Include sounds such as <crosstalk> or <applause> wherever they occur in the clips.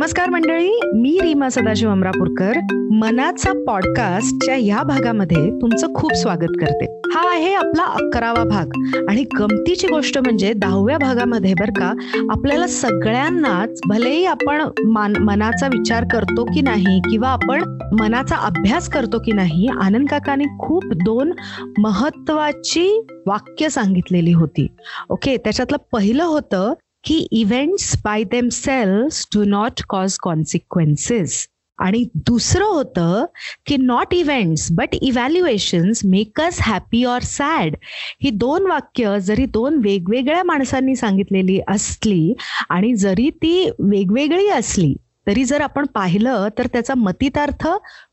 नमस्कार मंडळी मी रीमा सदाशिव अमरापूरकर. मनाचा पॉडकास्टच्या या भागामध्ये तुमचं खूप स्वागत करते. हा आहे आपला अकरावा भाग. आणि गमतीची गोष्ट म्हणजे दहाव्या भागामध्ये बर का आपल्याला सगळ्यांनाच भलेही आपण मान मनाचा विचार करतो की नाही किंवा आपण मनाचा अभ्यास करतो की नाही आनंद काकाने खूप दोन महत्वाची वाक्य सांगितलेली होती. ओके त्याच्यातलं पहिलं होतं की events by themselves do not cause consequences आणि दुसरं होतं की not events but evaluations make us happy or sad ही दोन वाक्य जरी दोन वेगवेगळ्या माणसांनी सांगितलेली असली आणि जरी ती वेगवेगळी असली तरी जर आपण पाहिलं तर त्याचा मतितार्थ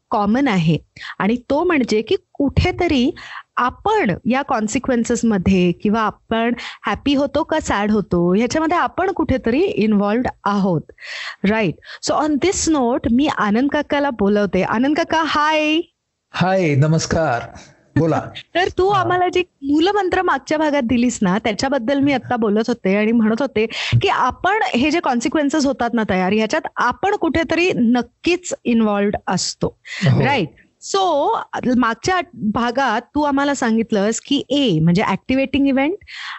कॉमन आहे. आणि तो म्हणजे की कुठेतरी आपण या कॉन्सिक्वेन्सेसमध्ये किंवा आपण हॅपी होतो का सॅड होतो ह्याच्यामध्ये आपण कुठेतरी इन्व्हॉल्ड आहोत. Right so on this note मी आनंद काकाला बोलवते. आनंद काका हाय हाय नमस्कार. बोला. तर तू आम्हाला जी मूलमंत्र मागच्या भागात दिलीस ना त्याच्याबद्दल मी आता बोलत होते आणि म्हणत होते की आपण हे जे कॉन्सिक्वेन्सेस होतात ना तयार ह्याच्यात आपण कुठेतरी नक्कीच इन्व्हॉल्ड असतो. हो. राईट सो मागच्या भागात तू आम्हाला सांगितलंस की ए म्हणजे ऍक्टिव्हेटिंग इव्हेंट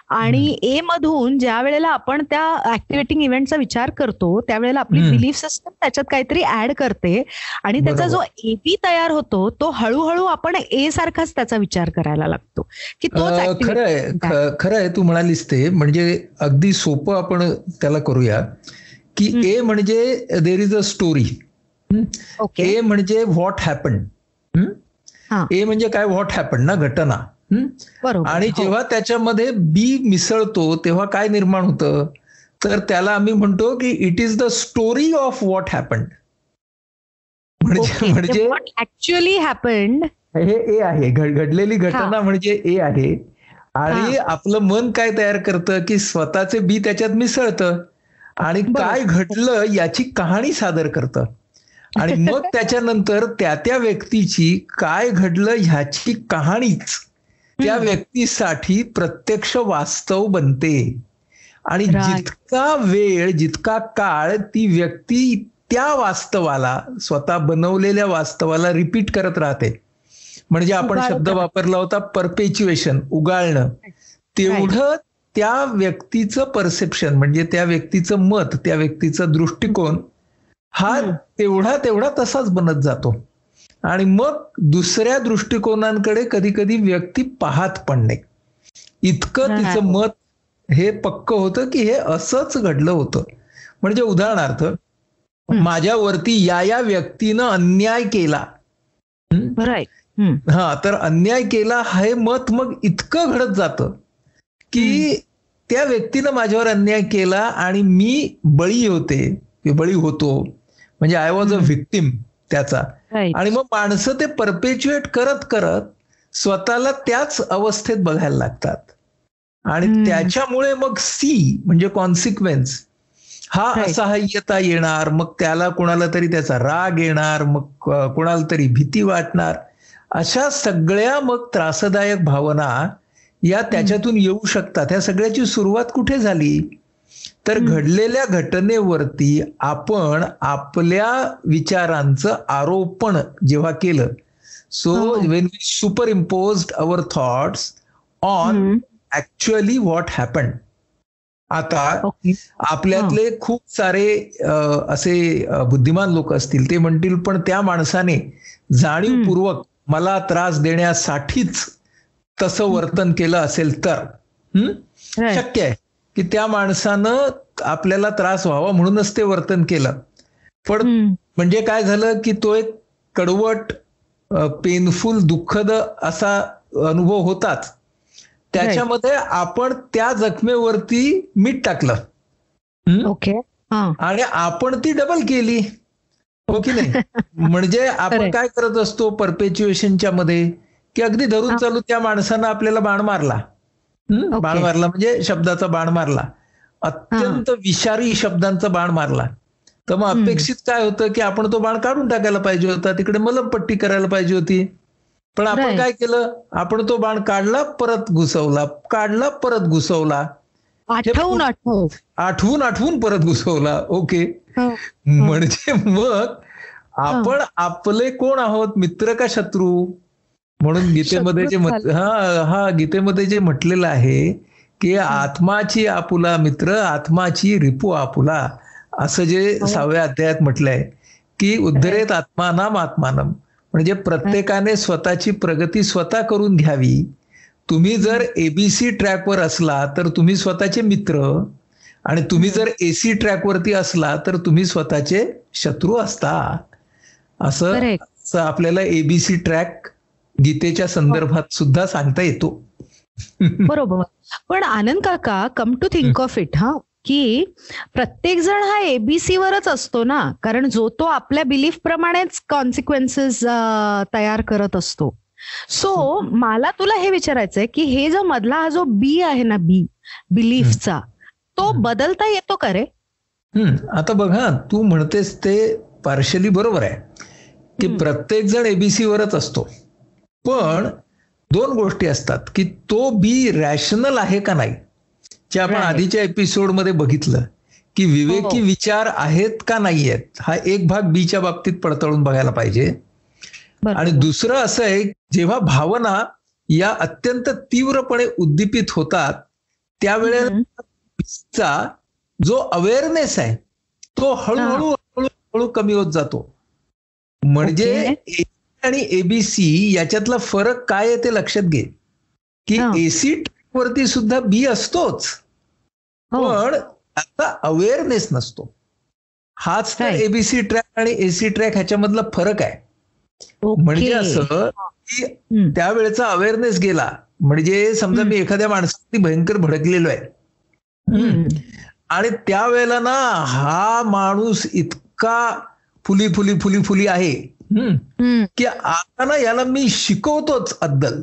आणि ए मधून ज्या वेळेला आपण त्या ऍक्टिव्हेटिंग इव्हेंटचा विचार करतो त्यावेळेला आपली. बिलीफ सिस्टम त्याच्यात काहीतरी ऍड करते आणि त्याचा जो. ए बी तयार होतो तो हळूहळू आपण ए सारखाच त्याचा विचार करायला लागतो की तोच activate खरं आहे खरं आहे तू म्हणालीस ते म्हणजे अगदी सोपं आपण त्याला करूया की. ए म्हणजे देर इज अ स्टोरी ए म्हणजे व्हॉट हॅपन. ए म्हणजे काय? व्हॉट हॅपन ना घटना. आणि हो. जेव्हा त्याच्यामध्ये बी मिसळतो तेव्हा काय निर्माण होतं? तर त्याला आम्ही म्हणतो की it is the story of what happen म्हणजे म्हणजे ऍक्च्युअली हॅपन्ड हे ए आहे. घड- घडलेली घटना म्हणजे ए आहे. आणि आपलं मन काय तयार करतं? की स्वतःचे बी त्याच्यात मिसळतं. आणि. काय घडलं याची कहाणी सादर करतं. आणि <laughs> मग त्याच्यानंतर त्या त्या व्यक्तीची काय घडलं ह्याची कहाणीच त्या. व्यक्तीसाठी प्रत्यक्ष वास्तव बनते आणि. जितका वेळ जितका काळ ती व्यक्ती त्या वास्तवाला स्वतः बनवलेल्या वास्तवाला रिपीट करत राहते म्हणजे आपण शब्द. वापरला होता परपेच्युएशन उगाळणं तेवढं त्या व्यक्तीचं परसेप्शन म्हणजे त्या व्यक्तीचं मत त्या व्यक्तीचा दृष्टिकोन हा. तेवढा तेवढा तसाच बनत जातो. आणि मग दुसऱ्या दृष्टिकोनांकडे कधी कधी व्यक्ती पाहत पण नाही. इतकं. तिचं मत हे पक्क होतं की हे असंच घडलं होतं. म्हणजे उदाहरणार्थ माझ्यावरती या या व्यक्तीनं अन्याय केला. हा तर अन्याय केला हे मत मग इतकं घडत जातं की त्या व्यक्तीनं माझ्यावर अन्याय केला आणि मी बळी होते बळी होतो. म्हणजे आय वॉज अ. व्हिक्टिम त्याचा आणि मग माणसं ते परपेच्युएट करत करत स्वतःला त्याच अवस्थेत बघायला लागतात आणि. त्याच्यामुळे मग सी म्हणजे कॉन्सिक्वेन्स हा. असहाय्यता येणार मग त्याला कोणाला तरी त्याचा राग येणार मग कोणाला तरी भीती वाटणार अशा सगळ्या मग त्रासदायक भावना या त्याच्यातून येऊ शकतात ह्या सगळ्याची सुरुवात कुठे झाली तर. घडलेल्या घटनेवरती आपण आपल्या विचारांचं आरोपण जेव्हा केलं so. When we superimpose our thoughts on actually what happen आता आपल्यातले खूप सारे असे बुद्धिमान लोक असतील ते म्हणतील पण त्या माणसाने जाणीवपूर्वक मला त्रास देण्यासाठीच तसं वर्तन केलं असेल तर? शक्य आहे. की त्या माणसानं आपल्याला त्रास व्हावा म्हणूनच ते वर्तन केलं. पण म्हणजे काय झालं की तो एक कडवट पेनफुल दुःखद असा अनुभव होताच. त्याच्यामध्ये आपण त्या जखमेवरती मीठ टाकलं? ओके. हा. आणि आपण ती डबल केली. हो की नाही? <laughs> म्हणजे आपण. काय करत असतो परपेच्युएशनच्या मध्ये की अगदी धरून. चालू त्या माणसानं आपल्याला बाण मारला? Okay. बाण मारला. म्हणजे शब्दाचा बाण मारला. अत्यंत विषारी शब्दांचा बाण मारला. तर मग. अपेक्षित काय होतं की आपण तो बाण काढून टाकायला पाहिजे होता. तिकडे मलमपट्टी करायला पाहिजे होती. पण आपण. काय केलं? आपण तो बाण काढला परत घुसवला. काढला परत घुसवला. आठवून आठव आठवून. आठवून परत घुसवला. ओके. हो. म्हणजे मग आपण आपले कोण आहोत? मित्र का शत्रू? म्हणून <laughs> गीतेमध्ये जे हा हा गीतेमध्ये जे म्हटलेलं आहे की आत्माची आपुला मित्र आत्माची रिपू आपुला असं जे हो. सहाव्या अध्यायात म्हटलंय की उद्धरेत आत्मानाम आत्मानम म्हणजे प्रत्येकाने स्वतःची प्रगती स्वतः करून घ्यावी. तुम्ही जर एबीसी ट्रॅकवर असला तर तुम्ही स्वतःचे मित्र आणि तुम्ही जर एसी ट्रॅकवरती असला तर तुम्ही स्वतःचे शत्रू असता. असं आपल्याला एबीसी ट्रॅक गीतेच्या संदर्भात सुद्धा सांगता येतो. बरोबर. पण आनंद काका come to think of it हा की प्रत्येक जण हा एबीसी वरच असतो ना? कारण जो तो आपल्या बिलीफ प्रमाणेच कॉन्सिक्वेन्सेस तयार करत असतो. सो मला तुला हे विचारायचंय की हे जो मधला हा जो बी आहे ना बी बिलीफचा तो बदलता येतो का रे? आता बघा तू म्हणतेस ते पार्शली बरोबर आहे की. प्रत्येक जण एबीसी वरच असतो. पण दोन गोष्टी असतात की तो बी रॅशनल आहे का नाही जे आपण. आधीच्या एपिसोडमध्ये बघितलं की विवेकी हो. विचार आहेत का नाही आहेत हा एक भाग बीच्या बाबतीत पडताळून बघायला पाहिजे आणि. दुसरं असं आहे जेव्हा भावना या अत्यंत तीव्रपणे उद्दीपित होतात त्यावेळेला जो अवेअरनेस आहे तो हळूहळू हळूहळू कमी होत जातो म्हणजे आणि एबीसी याच्यातला फरक काय आहे ते लक्षात घे की. एसी वरती सुद्धा बी असतोच हो पण आता अवेअरनेस नसतो हाच तर. एबीसी ट्रॅक आणि एसी ट्रॅक ह्याच्यामधला फरक आहे म्हणजे. असं की. त्यावेळेचा अवेअरनेस गेला म्हणजे समजा मी एखाद्या माणसावरती भयंकर भडकलेलो आहे. आणि त्यावेळेला ना हा माणूस इतका फुली फुली फुली फुली आहे. की आता ना याला मी शिकवतोच अद्दल.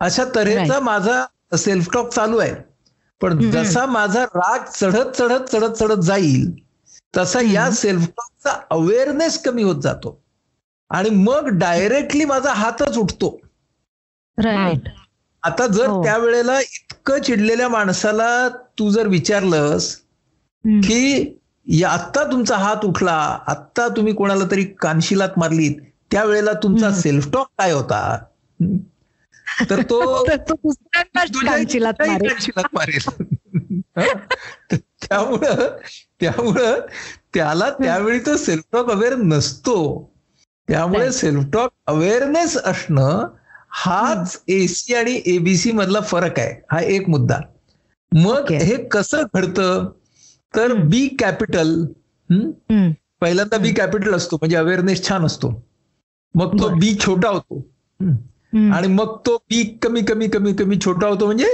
अशा तऱ्हेचा माझा सेल्फ टॉक चालू आहे पण. जसा माझा राग चढत चढत चढत चढत जाईल तसा या. सेल्फ टॉकचा अवेअरनेस कमी होत जातो आणि मग डायरेक्टली माझा हातच उठतो राईट आता जर हो. त्यावेळेला इतकं चिडलेल्या माणसाला तू जर विचारलंस. की या आत्ता तुमचा हात उठला आत्ता तुम्ही कोणाला तरी कानशिलात मारलीत त्यावेळेला तुमचा. सेल्फ टॉक काय होता. तर तो <laughs> कानशिलात मारेल. त्यामुळं त्यामुळं त्याला त्यावेळी तो सेल्फ टॉक अवेअर नसतो त्यामुळे. सेल्फ टॉक अवेअरनेस असणं हाच एसी आणि एबीसी मधला फरक आहे हा एक मुद्दा मग. हे कसं घडतं तर. B capital. पहिल्यांदा बी कॅपिटल असतो म्हणजे अवेअरनेस छान असतो मग तो. बी छोटा होतो. आणि मग तो बी कमी कमी कमी कमी छोटा होतो म्हणजे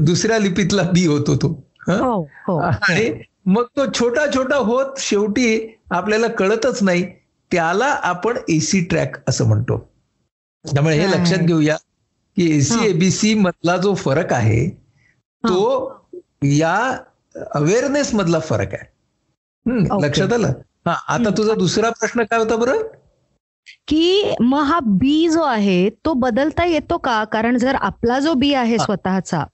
दुसऱ्या लिपीतला बी होतो तो हं? हो आणि मग तो छोटा छोटा होत शेवटी आपल्याला कळतच नाही त्याला आपण एसी ट्रॅक असं म्हणतो त्यामुळे हे. लक्षात घेऊया की एसी. एबीसी मधला जो फरक आहे तो या अवेअरनेस मधला फरक आहे. लक्षात आलं हा आता. तुझा दुसरा प्रश्न काय होता बरं की मग हा बी जो आहे तो बदलता येतो का कारण जर आपला जो बी आहे. स्वतःचा.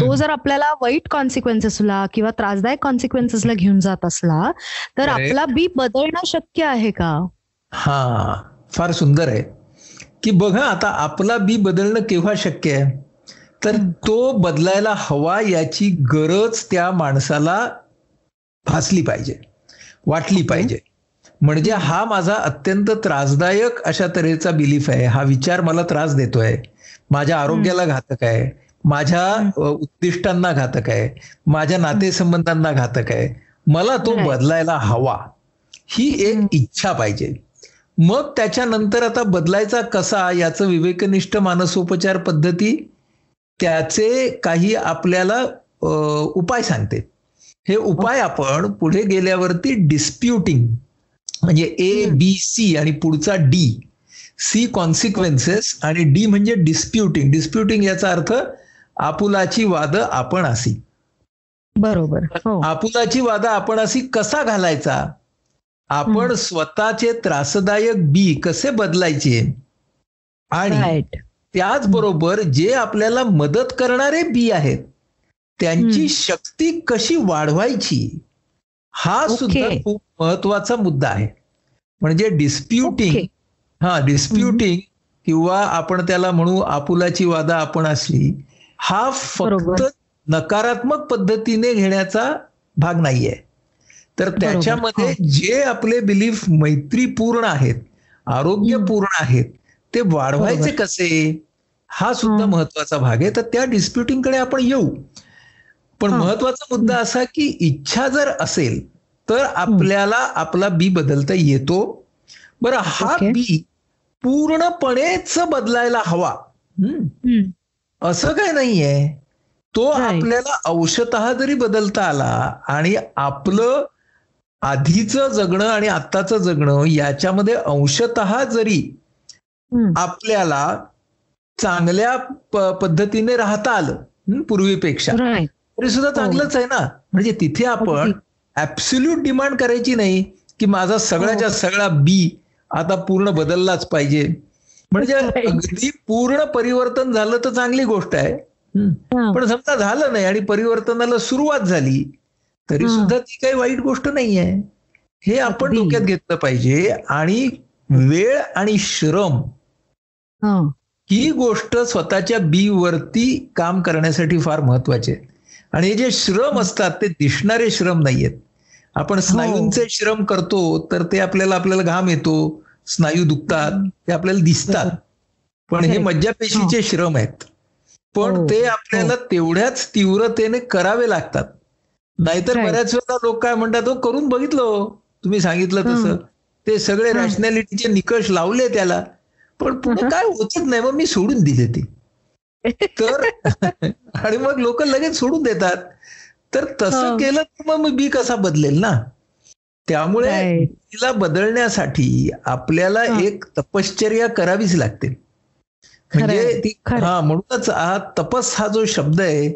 तो जर आपल्याला वाईट कॉन्सिक्वेन्सेसला किंवा त्रासदायक कॉन्सिक्वेन्सेसला घेऊन जात असला तर. आपला बी बदलणं शक्य आहे का हा फार सुंदर आहे की बघा आता आपला बी बदलणं केव्हा शक्य आहे तर. तो बदलायला हवा याची गरज त्या माणसाला भासली पाहिजे वाटली. पाहिजे. म्हणजे हा माझा अत्यंत त्रासदायक अशा तऱ्हेचा बिलीफ आहे. हा विचार मला त्रास देतोय. माझ्या आरोग्याला घातक आहे. माझ्या उद्दिष्टांना घातक आहे. माझ्या नातेसंबंधांना घातक आहे. मला तो. बदलायला हवा. ही एक. इच्छा पाहिजे. मग त्याच्यानंतर आता बदलायचा कसा? याचं विवेकनिष्ठ मानसोपचार पद्धती त्याचे काही आपल्याला उपाय सांगते. हे उपाय आपण पुढे गेल्यावरती डिस्प्युटिंग म्हणजे ए. बी सी आणि पुढचा डी सी कॉन्सिक्वेन्सेस आणि डी म्हणजे डिस्प्युटिंग डिस्प्युटिंग याचा अर्थ आपुलाची वाद आपण असी. बरोबर हो. आपुलाची वादा आपण अशी कसा घालायचा? आपण. स्वतःचे त्रासदायक बी कसे बदलायचे? आणि त्याचबरोबर जे आपल्याला मदत करणारे बी आहेत त्यांची. शक्ती कशी वाढवायची हा. सुद्धा खूप महत्त्वाचा मुद्दा आहे म्हणजे डिस्प्युटिंग. हा डिस्प्युटिंग किंवा आपण त्याला म्हणू आपुलाची वादा आपण असली हा फक्त. नकारात्मक पद्धतीने घेण्याचा भाग नाहीये तर. त्याच्यामध्ये जे आपले बिलीफ मैत्रीपूर्ण आहेत आरोग्यपूर्ण आहेत ते वाढवायचे. कसे हा सुद्धा. महत्त्वाचा भाग आहे तर त्या डिस्प्युटिंगकडे आपण येऊ पण. महत्त्वाचा मुद्दा असा की इच्छा जर असेल तर आपल्याला आपला बी बदलता येतो बरं हा. बी पूर्णपणेच बदलायला हवा. असं काय नाहीये तो. आपल्याला अंशतः जरी बदलता आला आणि आपलं आधीचं जगणं आणि आत्ताचं जगणं याच्यामध्ये अंशतः जरी. आपल्याला चांगल्या पद्धतीने राहता आलं हं, पूर्वीपेक्षा तरी सुद्धा चांगलंच आहे ना म्हणजे तिथे आपण. ऍब्सोल्यूट डिमांड करायची नाही की माझा सगळ्याच्या सगळा बी आता पूर्ण बदललाच पाहिजे म्हणजे. अगदी पूर्ण परिवर्तन झालं तर चांगली गोष्ट आहे हं. हा. पण समजा झालं नाही आणि परिवर्तनाला सुरुवात झाली तरी हं. सुद्धा ती काही वाईट गोष्ट नाहीये हे आपण. डोक्यात घेतलं पाहिजे आणि वेळ आणि श्रम हा. ही गोष्ट स्वतःच्या बी वरती काम करण्यासाठी फार महत्त्वाचे आहे. आणि हे जे श्रम असतात ते दिसणारे श्रम नाहीयेत. आपण स्नायूंचे श्रम करतो तर ते आपल्याला आपल्याला घाम येतो स्नायू दुखतात ते आपल्याला दिसतात. पण हे. मज्जापेशीचे श्रम आहेत. पण हो, ते आपल्याला तेवढ्याच तीव्रतेने करावे लागतात. नाहीतर. बऱ्याच वेळेला लोक काय म्हणतात "हो, करून बघितलं हो." तुम्ही सांगितलं तसं. ते सगळे हं. रॅशनॅलिटीचे निकष लावले त्याला. पण पुढे. काय होतच नाही मग मी सोडून दिले ते <laughs> तर आणि मग लोक लगेच सोडून देतात तर तसं हो. केलं तर मग मी कसा बदलेल ना त्यामुळे. तिला बदलण्यासाठी आपल्याला. एक तपश्चर्या करावीच लागते म्हणजे ती. हा म्हणूनच हा तपस हा जो शब्द आहे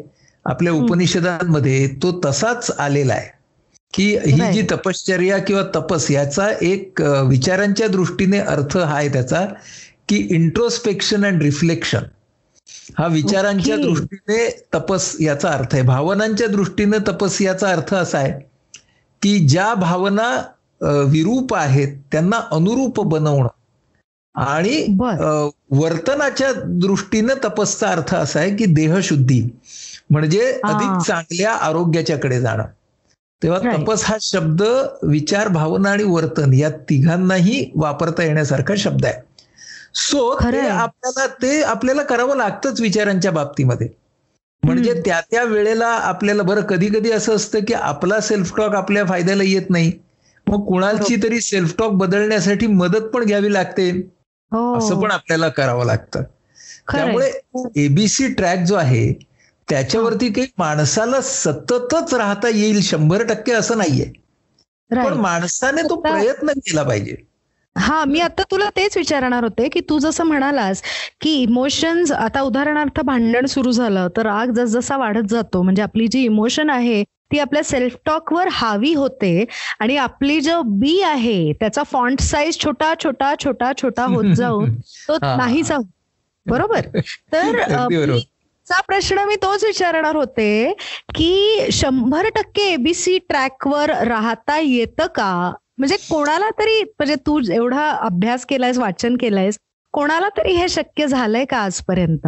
आपल्या. उपनिषदांमध्ये तो तसाच आलेला आहे की ही. जी तपश्चर्या किंवा तपस याचा एक विचारांच्या दृष्टीने अर्थ हा आहे त्याचा की इंट्रोस्पेक्शन अँड रिफ्लेक्शन हा विचारांच्या Okay. दृष्टीने तपस याचा अर्थ आहे भावनांच्या दृष्टीने तपस याचा अर्थ असा आहे की ज्या भावना विरूप आहेत त्यांना अनुरूप बनवणं आणि वर्तनाच्या दृष्टीने तपसचा अर्थ असा आहे की देहशुद्धी म्हणजे. अधिक चांगल्या आरोग्याच्याकडे जाणं तेव्हा. तपस हा शब्द विचार भावना आणि वर्तन या तिघांनाही वापरता येण्यासारखा शब्द आहे सो. आपल्याला ते आपल्याला करावं लागतंच विचारांच्या बाबतीमध्ये. म्हणजे. त्या त्या वेळेला आपल्याला बरं कधी कधी असं असतं की आपला सेल्फ टॉक आपल्या फायद्याला येत नाही. मग कुणाची तरी सेल्फ टॉक बदलण्यासाठी मदत पण घ्यावी लागते. हो. असं पण आपल्याला करावं लागतं. त्यामुळे एबीसी ट्रॅक जो आहे त्याच्यावरती काही माणसाला सततच राहता येईल शंभर टक्के असं नाहीये. पण. माणसाने तो प्रयत्न केला पाहिजे. हा मी आता तुला तेच विचारणार होते की तू जसं म्हणालास की इमोशन्स आता उदाहरणार्थ भांडण सुरू झालं तर राग जसजसा वाढत जातो म्हणजे आपली जी इमोशन आहे ती आपल्या सेल्फ टॉक वर हावी होते आणि आपली जो बी आहे त्याचा फॉन्ट साईज छोटा छोटा छोटा छोटा होत जाऊन <laughs> तो होतो. बरोबर तर. चा प्रश्न मी तोच विचारणार होते की शंभर टक्के एबीसी ट्रॅकवर राहता येतं का म्हणजे कोणाला तरी म्हणजे तू एवढा अभ्यास केलायस वाचन केलंयस कोणाला तरी हे शक्य झालंय का आजपर्यंत?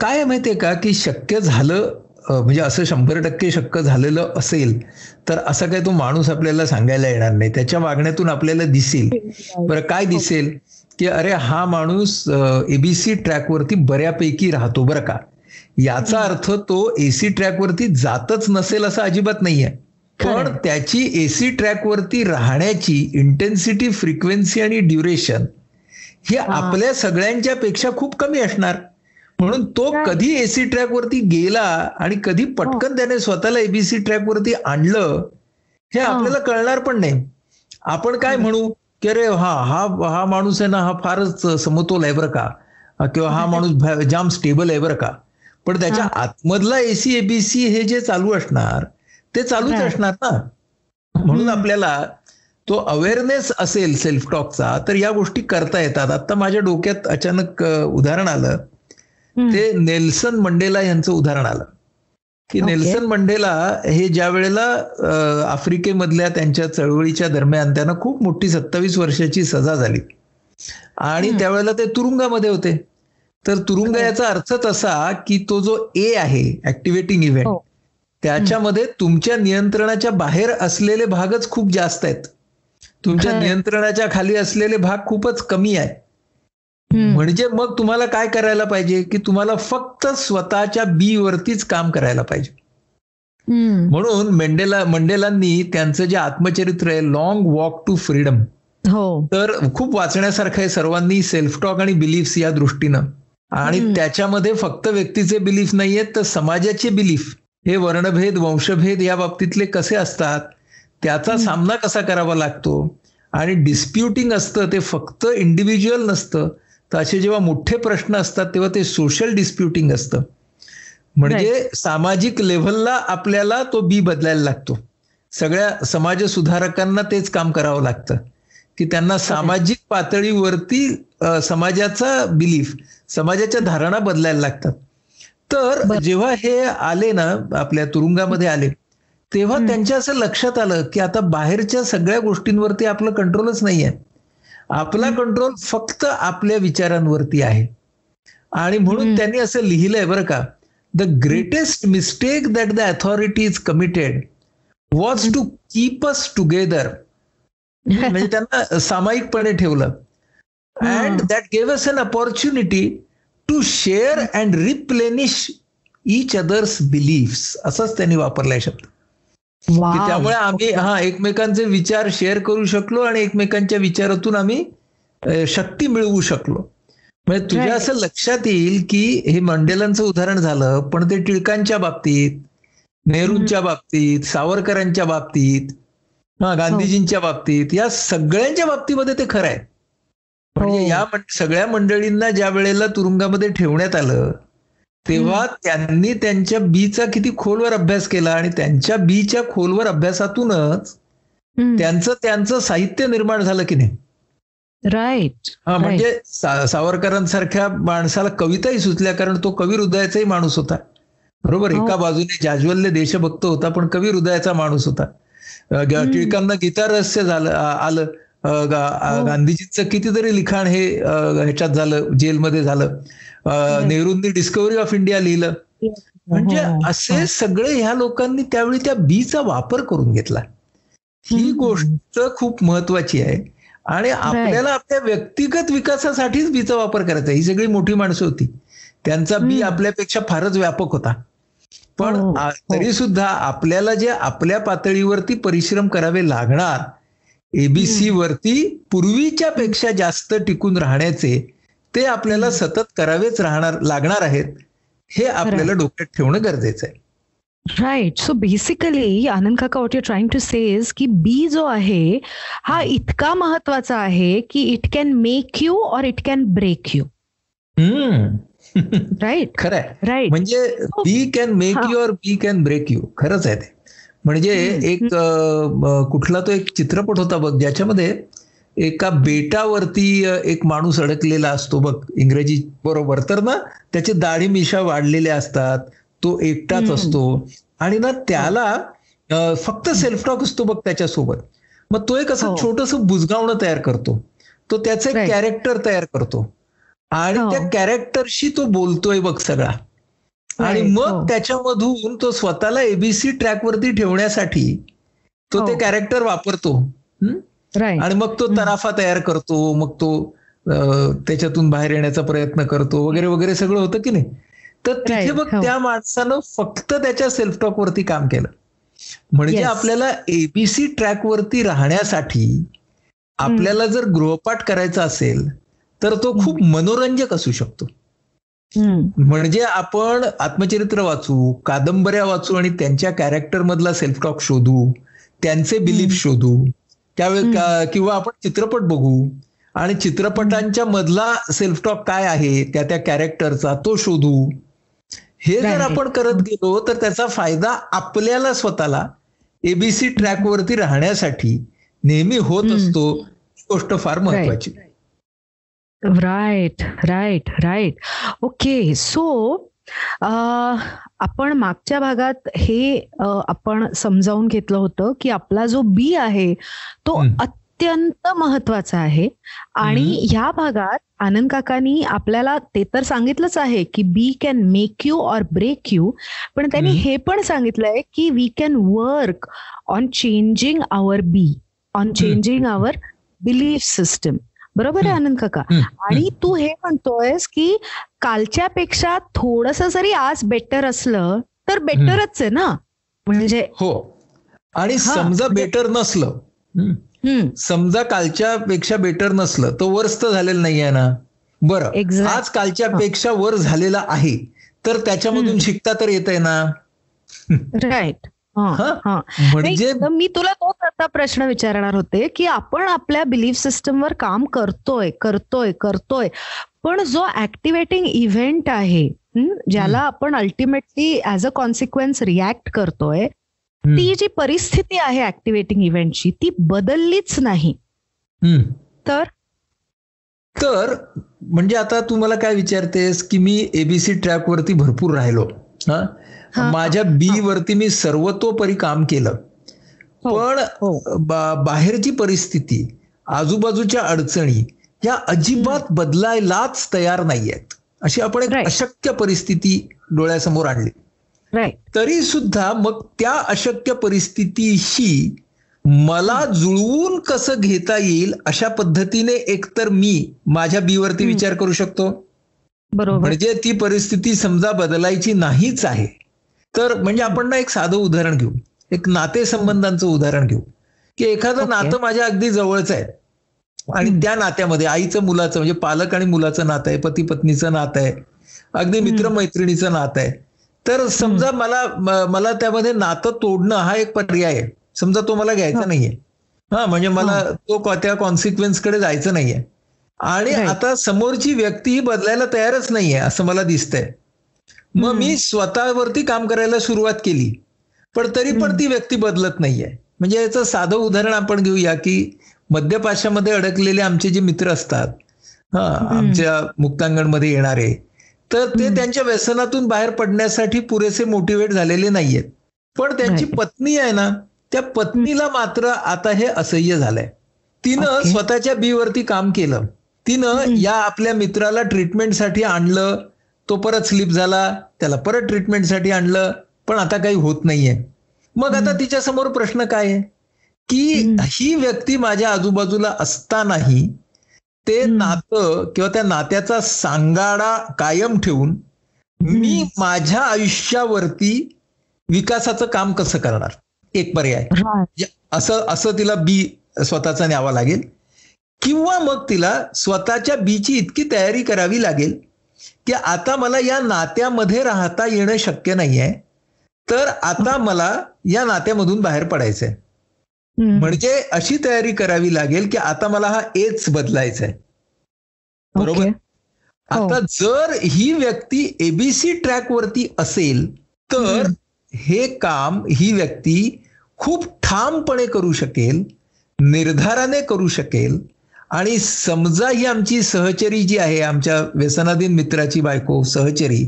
काय माहितीये का की शक्य झालं म्हणजे असं शंभर टक्के शक्य झालेलं असेल तर असा काही तो माणूस आपल्याला सांगायला येणार नाही. त्याच्या वागण्यातून आपल्याला दिसेल. बरं काय दिसेल? की अरे हा माणूस एबीसी ट्रॅकवरती बऱ्यापैकी राहतो बरं का. याचा अर्थ तो एसी ट्रॅकवरती जातच नसेल असं अजिबात नाहीये. पण. त्याची एसी ट्रॅकवरती राहण्याची इंटेन्सिटी फ्रिक्वेन्सी आणि ड्युरेशन हे हा. आपल्या सगळ्यांच्या पेक्षा खूप कमी असणार म्हणून तो. कधी एसी ट्रॅकवरती गेला आणि कधी पटकन त्याने स्वतःला एबीसी ट्रॅकवरती आणलं हे हा. आपल्याला कळणार पण नाही आपण काय म्हणू की अरे हा हा हा माणूस आहे ना हा फारच समतोल आहे बरं का किंवा हा माणूस जाम स्टेबल आहे बरं का पण त्याच्या हा. आतमधला एसी एबीसी हे जे चालू असणार ते चालूच. असणार ना. म्हणून. आपल्याला तो अवेअरनेस असेल सेल्फ टॉकचा तर या गोष्टी करता येतात. आता माझ्या डोक्यात अचानक उदाहरण आलं. ते नेल्सन मंडेला यांचं उदाहरण आलं. की नेल्सन मंडेला हे ज्या वेळेला आफ्रिकेमधल्या त्यांच्या चळवळीच्या दरम्यान त्यांना खूप मोठी सत्तावीस वर्षाची सजा झाली. आणि त्यावेळेला ते तुरुंगामध्ये होते. तर तुरुंग याचा अर्थच असा की तो जो ए आहे ऍक्टिव्हेटिंग इव्हेंट त्याच्यामध्ये तुमच्या नियंत्रणाच्या बाहेर असलेले भागच खूप जास्त आहेत. तुमच्या नियंत्रणाच्या खाली असलेले भाग खूपच कमी आहे. म्हणजे मग तुम्हाला काय करायला पाहिजे? की तुम्हाला फक्त स्वतःच्या बी वरतीच काम करायला पाहिजे. म्हणून मेंडेला मंडेलांनी त्यांचं जे आत्मचरित्र आहे लॉंग वॉक टू फ्रीडम तर खूप वाचण्यासारखं आहे सर्वांनी सेल्फ टॉक आणि बिलीफ्स या दृष्टीनं. आणि त्याच्यामध्ये फक्त व्यक्तीचे बिलीफ नाहीयेत तर समाजाचे बिलीफ हे वर्णभेद वंशभेद या बाबतीतले कसे असतात? त्याचा सामना कसा करावा लागतो? आणि डिस्प्युटिंग असतं ते फक्त इंडिव्हिज्युअल नसतं. तर असे जेव्हा मोठे प्रश्न असतात तेव्हा ते सोशल डिस्प्युटिंग असतं. म्हणजे सामाजिक लेव्हलला आपल्याला तो बी बदलायला लागतो. सगळ्या समाज सुधारकांना तेच काम करावं लागतं. की त्यांना सामाजिक पातळीवरती समाजाचा बिलीफ समाजाच्या धारणा बदलायला लागतात. तर जेव्हा हे आले ना आपल्या तुरुंगामध्ये आले तेव्हा त्यांच्या असं लक्षात आलं की आता बाहेरच्या सगळ्या गोष्टींवरती आपलं कंट्रोलच नाहीये आपला कंट्रोल फक्त आपल्या विचारांवरती आहे. आणि म्हणून त्यांनी असं लिहिलंय बरं का the greatest mistake that the authorities committed was to keep us together म्हणजे त्यांना सामायिकपणे ठेवलं. And that gave us an opportunity to share and replenish each other's beliefs असंच त्यांनी वापरलाय शब्द. त्यामुळे आम्ही हा एकमेकांचे विचार शेअर करू शकलो आणि एकमेकांच्या विचारातून आम्ही शक्ती मिळवू शकलो. म्हणजे तुझ्या असं लक्षात येईल की हे मंडेलांचं उदाहरण झालं पण ते टिळकांच्या बाबतीत नेहरूंच्या बाबतीत सावरकरांच्या बाबतीत हा. गांधीजींच्या बाबतीत या सगळ्यांच्या बाबतीमध्ये ते खरं आहे. म्हणजे या सगळ्या मंडळींना ज्या वेळेला तुरुंगामध्ये ठेवण्यात आलं तेव्हा त्यांनी त्यांच्या बीचा किती खोलवर अभ्यास केला आणि त्यांच्या बीच्या खोलवर अभ्यासातूनच त्यांचं त्यांचं साहित्य निर्माण झालं की नाही. राईट हा म्हणजे सावरकरांसारख्या माणसाला कविताही सुचल्या कारण तो कवी हृदयाचाही माणूस होता. बरोबर? एका बाजूने जाज्वल्य देशभक्त होता पण कवी हृदयाचा माणूस होता. टिळकांना गीता रहस्य झालं आलं. गांधीजींचं कितीतरी लिखाण हे ह्याच्यात झालं जेलमध्ये झालं. नेहरूंनी डिस्कवरी ऑफ इंडिया लिहिलं. म्हणजे असे सगळे ह्या लोकांनी त्यावेळी त्या बीचा वापर करून घेतला. ही गोष्ट खूप महत्वाची आहे. आणि आपल्याला आपल्या व्यक्तिगत विकासासाठीच बीचा वापर करायचा ही सगळी मोठी माणसं होती. त्यांचा बी आपल्यापेक्षा फारच व्यापक होता. पण तरी सुद्धा आपल्याला जे आपल्या पातळीवरती परिश्रम करावे लागणार एबीसी वरती पूर्वीच्या पेक्षा जास्त टिकून राहण्याचे ते आपल्याला सतत करावेच राहणार लागणार आहेत हे आपल्याला डोक्यात ठेवणं गरजेचं आहे. राईट सो बेसिकली आनंद काका what you trying to says की बी जो आहे हा इतका महत्त्वाचा आहे की it can make you or it can break you right खरंय राईट म्हणजे बी कॅन मेक यू और बी कॅन ब्रेक यू खरंच आहे ते. म्हणजे एक कुठला तो एक चित्रपट होता बघ ज्याच्यामध्ये एका बेटावरती एक माणूस अडकलेला असतो बघ इंग्रजी बरोबर. तर ना त्याचे दाढी मिशा वाढलेल्या असतात तो एकटाच असतो आणि ना त्याला फक्त सेल्फ टॉक असतो बघ त्याच्यासोबत. मग तो एक असं छोटस बुजगावणं तयार करतो. तो त्याचं एक कॅरेक्टर तयार करतो. आणि त्या कॅरेक्टरशी तो बोलतोय बग सगळा. आणि मग त्याच्यामधून तो स्वतःला एबीसी ट्रॅकवरती ठेवण्यासाठी तो ते कॅरेक्टर वापरतो. आणि मग तो तराफा तयार करतो मग तो त्याच्यातून बाहेर येण्याचा प्रयत्न करतो वगैरे वगैरे सगळं होतं की नाही? तर तिथे बघ हो. त्या माणसानं फक्त त्याच्या सेल्फ टॉक वरती काम केलं. म्हणजे आपल्याला एबीसी ट्रॅकवरती राहण्यासाठी आपल्याला जर गृहपाठ करायचा असेल तर तो खूप मनोरंजक असू शकतो. म्हणजे आपण आत्मचरित्र वाचू कादंबऱ्या वाचू आणि त्यांच्या कॅरेक्टर मधला सेल्फ टॉक शोधू त्यांचे बिलीफ शोधू त्यावेळी किंवा आपण चित्रपट बघू आणि चित्रपटांच्या मधला सेल्फ टॉक काय आहे त्या त्या कॅरेक्टरचा तो शोधू. हे जर आपण करत गेलो तर त्याचा फायदा आपल्याला स्वतःला एबीसी ट्रॅकवरती राहण्यासाठी नेहमी होत. असतो ही गोष्ट फार महत्वाची. Right right right okay so आपण मागच्या भागात हे आपण समजावून घेतलं होतं की आपला जो बी आहे तो. अत्यंत महत्त्वाचा आहे. आणि ह्या भागात आनंद काकांनी आपल्याला ते तर सांगितलंच आहे की B can make you or break you पण त्यांनी. हे पण सांगितलंय की we can work on changing our B on changing our belief system बरोबर आहे आनंद काका. आणि तू हे म्हणतोयस की कालच्या पेक्षा थोडस जरी आज बेटर असलं तर बेटरच आहे ना? म्हणजे हो. आणि समजा म्हणजे- बेटर नसलं हम्म. हम्म, समजा कालच्या पेक्षा बेटर नसलं तर वर्स तर झालेलं नाहीये ना? बरं. आज कालच्या पेक्षा वर झालेला आहे तर त्याच्यामधून. शिकता तर येत आहे ना? <laughs> राईट म्हणजे मी तुला तोच आता प्रश्न विचारणार होते की आपण आपल्या बिलीफ सिस्टमवर काम करतोय करतोय करतोय पण जो ऍक्टिव्हेटिंग इव्हेंट आहे ज्याला आपण ultimately as a consequence react करतोय ती जी परिस्थिती आहे ऍक्टिव्हेटिंग इव्हेंटची ती बदललीच नाही. तर? तर म्हणजे आता तू मला काय विचारतेस की मी एबीसी ट्रॅक वरती भरपूर राहिलो माझ्या बी वरती मी सर्वतोपरी काम केलं. हो, पण हो. बाहेरची परिस्थिती आजूबाजूच्या अडचणी या अजिबात बदलायलाच तयार नाहीयेत. अशी आपण एक. अशक्य परिस्थिती डोळ्यासमोर आणली. तरी सुद्धा मग त्या अशक्य परिस्थितीशी मला जुळवून कसं घेता येईल अशा पद्धतीने एकतर मी माझ्या बी वरती हम्म. विचार करू शकतो. बरोबर. म्हणजे ती परिस्थिती समजा बदलायची नाहीच आहे. तर म्हणजे आपण ना एक साधं उदाहरण घेऊ एक नातेसंबंधांचं उदाहरण घेऊ की एखादं Okay. नातं माझ्या अगदी जवळचं आहे आणि. त्या नात्यामध्ये आईचं मुलाचं म्हणजे पालक आणि मुलाचं नातं आहे पती पत्नीचं नातं आहे अगदी. मित्रमैत्रिणीचं नातं आहे तर समजा मला मला त्यामध्ये नातं तोडणं हा एक पर्याय आहे समजा तो मला घ्यायचा. नाहीये हा म्हणजे मला तो त्या कॉन्सिक्वेन्सकडे जायचं नाहीये आणि. आता समोरची व्यक्ती ही बदलायला तयारच नाहीये असं मला दिसतंय मग. मी स्वतःवरती काम करायला सुरुवात केली पण तरी पण. ती व्यक्ती बदलत नाहीये म्हणजे याचं साधं उदाहरण आपण घेऊया की मध्यपाशामध्ये अडकलेले आमचे जे मित्र असतात हा आमच्या मुक्तांगणमध्ये येणारे तर ते. त्यांच्या व्यसनातून बाहेर पडण्यासाठी पुरेसे मोटिवेट झालेले नाहीयेत पण त्यांची. पत्नी आहे ना त्या पत्नीला मात्र आता हे असह्य झालंय तिनं. स्वतःच्या बी वरती काम केलं तिनं. या आपल्या मित्राला ट्रीटमेंटसाठी आणलं तो परत स्लिप झाला त्याला परत ट्रीटमेंटसाठी आणलं पण आता काही होत नाहीये मग आता हम्म. तिच्या समोर प्रश्न काय आहे की. ही व्यक्ती माझ्या आजूबाजूला असतानाही ते. नातं किंवा त्या नात्याचा सांगाडा कायम ठेवून मी. माझ्या आयुष्यावरती विकासाचं काम कसं करणार एक पर्याय असं असं तिला बी स्वतःचा न्यावा लागेल किंवा मग तिला स्वतःच्या बीची इतकी तयारी करावी लागेल की आता मला या नात्यामध्ये राहता येणं शक्य नाहीये. तर आता मला या नात्यामधून बाहेर पडायचंय. म्हणजे अशी तयारी करावी लागेल की आता मला हा एच बदलायचा आहे बरोबर हो. आता जर ही व्यक्ती एबीसी ट्रॅक वरती असेल तर. हे काम ही व्यक्ती खूप ठामपणे करू शकेल निर्धाराने करू शकेल आणि समजा ही आमची सहचरी जी आहे आमच्या व्यसनाधीन मित्राची बायको सहचरी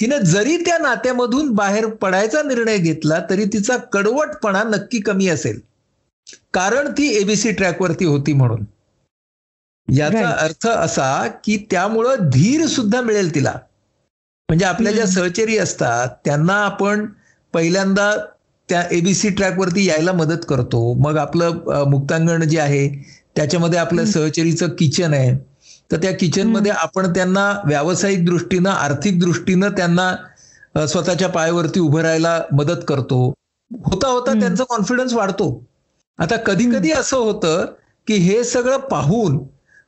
हिनं जरी त्या नात्यामधून बाहेर पडायचा निर्णय घेतला तरी तिचा कडवटपणा नक्की कमी असेल कारण ती एबीसी ट्रॅकवरती होती म्हणून याचा. अर्थ असा की त्यामुळं धीर सुद्धा मिळेल तिला म्हणजे आपल्या ज्या. सहचरी असतात त्यांना आपण पहिल्यांदा त्या एबीसी ट्रॅकवरती यायला मदत करतो मग आपलं मुक्तांगण जे आहे त्याच्यामध्ये आपल्या हम्म. सहचरीचं किचन आहे तर त्या किचनमध्ये आपण त्यांना व्यावसायिक दृष्टीनं आर्थिक दृष्टीनं त्यांना स्वतःच्या पायावरती उभं राहायला मदत करतो होता होता. त्यांचा कॉन्फिडन्स वाढतो आता कधी कधी असं होतं की हे सगळं पाहून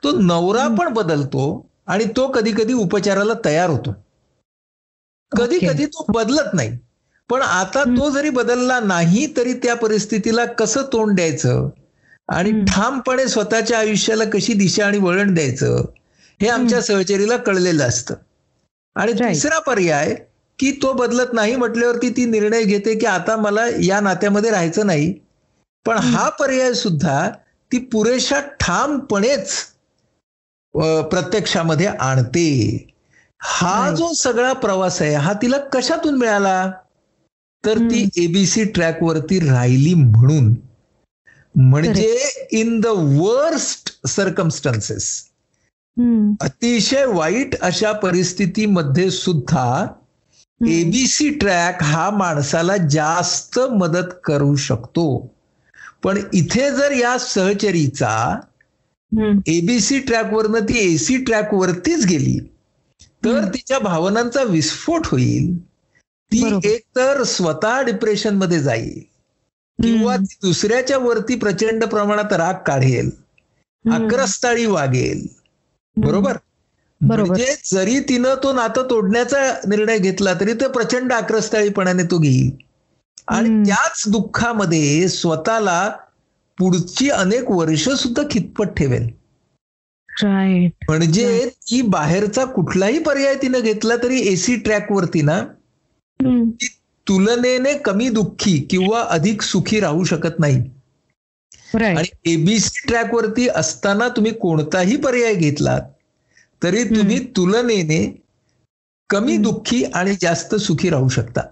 तो नवरा. पण बदलतो आणि तो कधी कधी उपचाराला तयार होतो कधी. कधी तो बदलत नाही पण आता. तो जरी बदलला नाही तरी त्या परिस्थितीला कसं तोंड द्यायचं आणि. ठामपणे स्वतःच्या आयुष्याला कशी दिशा आणि वळण द्यायचं हे आमच्या सहचरीला कळलेलं असतं. आणि. तिसरा पर्याय की तो बदलत नाही म्हटल्यावरती ती निर्णय घेते की आता मला या नात्यामध्ये राहायचं नाही. पण हा पर्याय सुद्धा ती पुरेशा ठामपणेच प्रत्यक्षामध्ये आणते. हा जो सगळा प्रवास आहे हा तिला कशातून मिळाला? तर ती एबीसी ट्रॅक वरती राहिली म्हणून. म्हणजे इन द वर्स्ट सर्कमस्टन्सेस अतिशय वाईट अशा परिस्थितीमध्ये सुद्धा एबीसी ट्रॅक हा माणसाला जास्त मदत करू शकतो. पण इथे जर या सहचरीचा एबीसी ट्रॅकवरनं ती एसी ट्रॅक वरतीच गेली तर तिच्या भावनांचा विस्फोट होईल. ती एक तर स्वतः डिप्रेशनमध्ये जाईल. किंवा दुसऱ्याच्या वरती प्रचंड प्रमाणात राग काढेल. आक्रस्ताळी वागेल. बरोबर? म्हणजे जरी तिनं तो नातं तोडण्याचा निर्णय घेतला तरी ते प्रचंड आक्रस्ताळीपणाने तो घेईल. आणि त्याच दुःखामध्ये स्वतःला पुढची अनेक वर्ष सुद्धा खितपत ठेवेल. म्हणजे ती बाहेरचा कुठलाही पर्याय तिनं घेतला तरी एसी ट्रॅक वरती ना ती तुलनेने कमी दुःखी किंवा अधिक सुखी राहू शकत नाही. आणि एबीसी ट्रॅक वरती असताना तुम्ही कोणताही पर्याय घेतलात तरी तुम्ही तुलनेने कमी दुःखी आणि जास्त सुखी राहू शकता.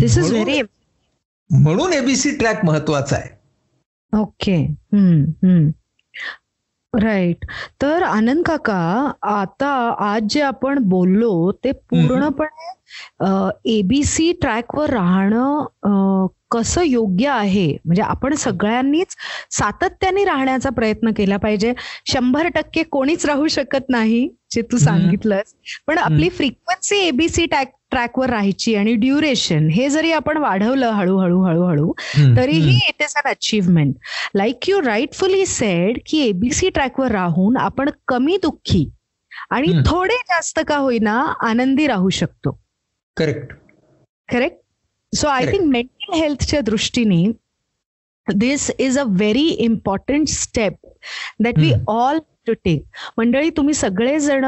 दिस इज व्हेरी म्हणून एबीसी ट्रॅक महत्त्वाचा आहे. ओके राईट तर आनंद काका आता आज जे आपण बोललो ते पूर्णपणे एबीसी ट्रॅकवर राहणं कसं योग्य आहे? म्हणजे आपण सगळ्यांनीच सातत्याने राहण्याचा प्रयत्न केला पाहिजे. शंभर टक्के कोणीच राहू शकत नाही जे तू सांगितलंस. पण आपली फ्रिक्वेन्सी एबीसी ट्रॅक ट्रॅकवर राहायची आणि ड्युरेशन हे जरी आपण वाढवलं हळूहळू हळूहळू तरीही it is an achievement like you rightfully said की एबीसी ट्रॅकवर राहून आपण कमी दुःखी आणि थोडे जास्त का होईना आनंदी राहू शकतो. Correct correct so I think mental हेल्थच्या दृष्टीने this is a very important step that we all to take मंडळी तुम्ही सगळेजण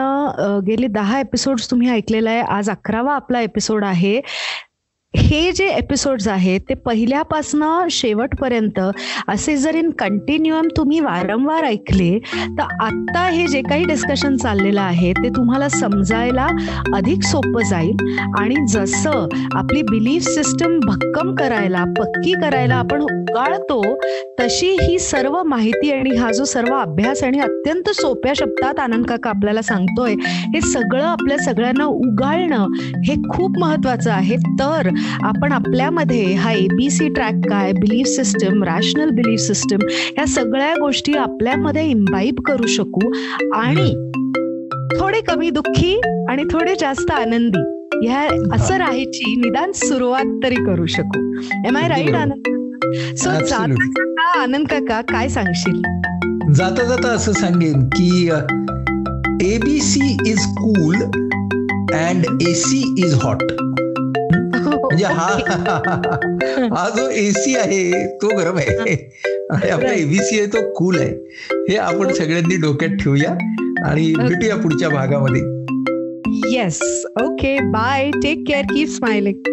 गेले दहा एपिसोड तुम्ही ऐकलेला आहे. आज अकरावा आपला एपिसोड आहे. हे जे एपिसोड्स आहेत ते पहिल्यापासनं शेवटपर्यंत असे जर इन कंटिन्युअम तुम्ही वारंवार ऐकले तर आत्ता हे जे काही डिस्कशन चाललेलं आहे ते तुम्हाला समजायला अधिक सोपं जाईल. आणि जसं आपली बिलीफ सिस्टम भक्कम करायला पक्की करायला आपण उगाळतो तशी ही सर्व माहिती आणि हा जो सर्व अभ्यास आणि अत्यंत सोप्या शब्दात आनंद काका आपल्याला सांगतोय हे सगळं आपल्या सगळ्यांना उगाळणं हे खूप महत्वाचं आहे. तर आपण आपल्यामध्ये हा एबीसी ट्रॅक काय belief system rational belief system या सगळ्या गोष्टी आपल्यामध्ये इम्बाईब करू शकू आणि थोडे कमी दुःखी आणि थोडे जास्त आनंदी. ह्या असं राहायची निदान सुरुवात तरी करू शकू. Am I right Anand? So जाता आनंद काका काय सांगशील? जाता जाता असं सांगेन की ABC is cool and AC is hot म्हणजे हा <laughs> हा जो एसी आहे तो गरम आहे. आणि आपला एबीसी आहे तो कूल आहे. हे आपण सगळ्यांनी डोक्यात ठेवूया आणि भेटूया पुढच्या भागामध्ये. Yes okay bye take care keep smiling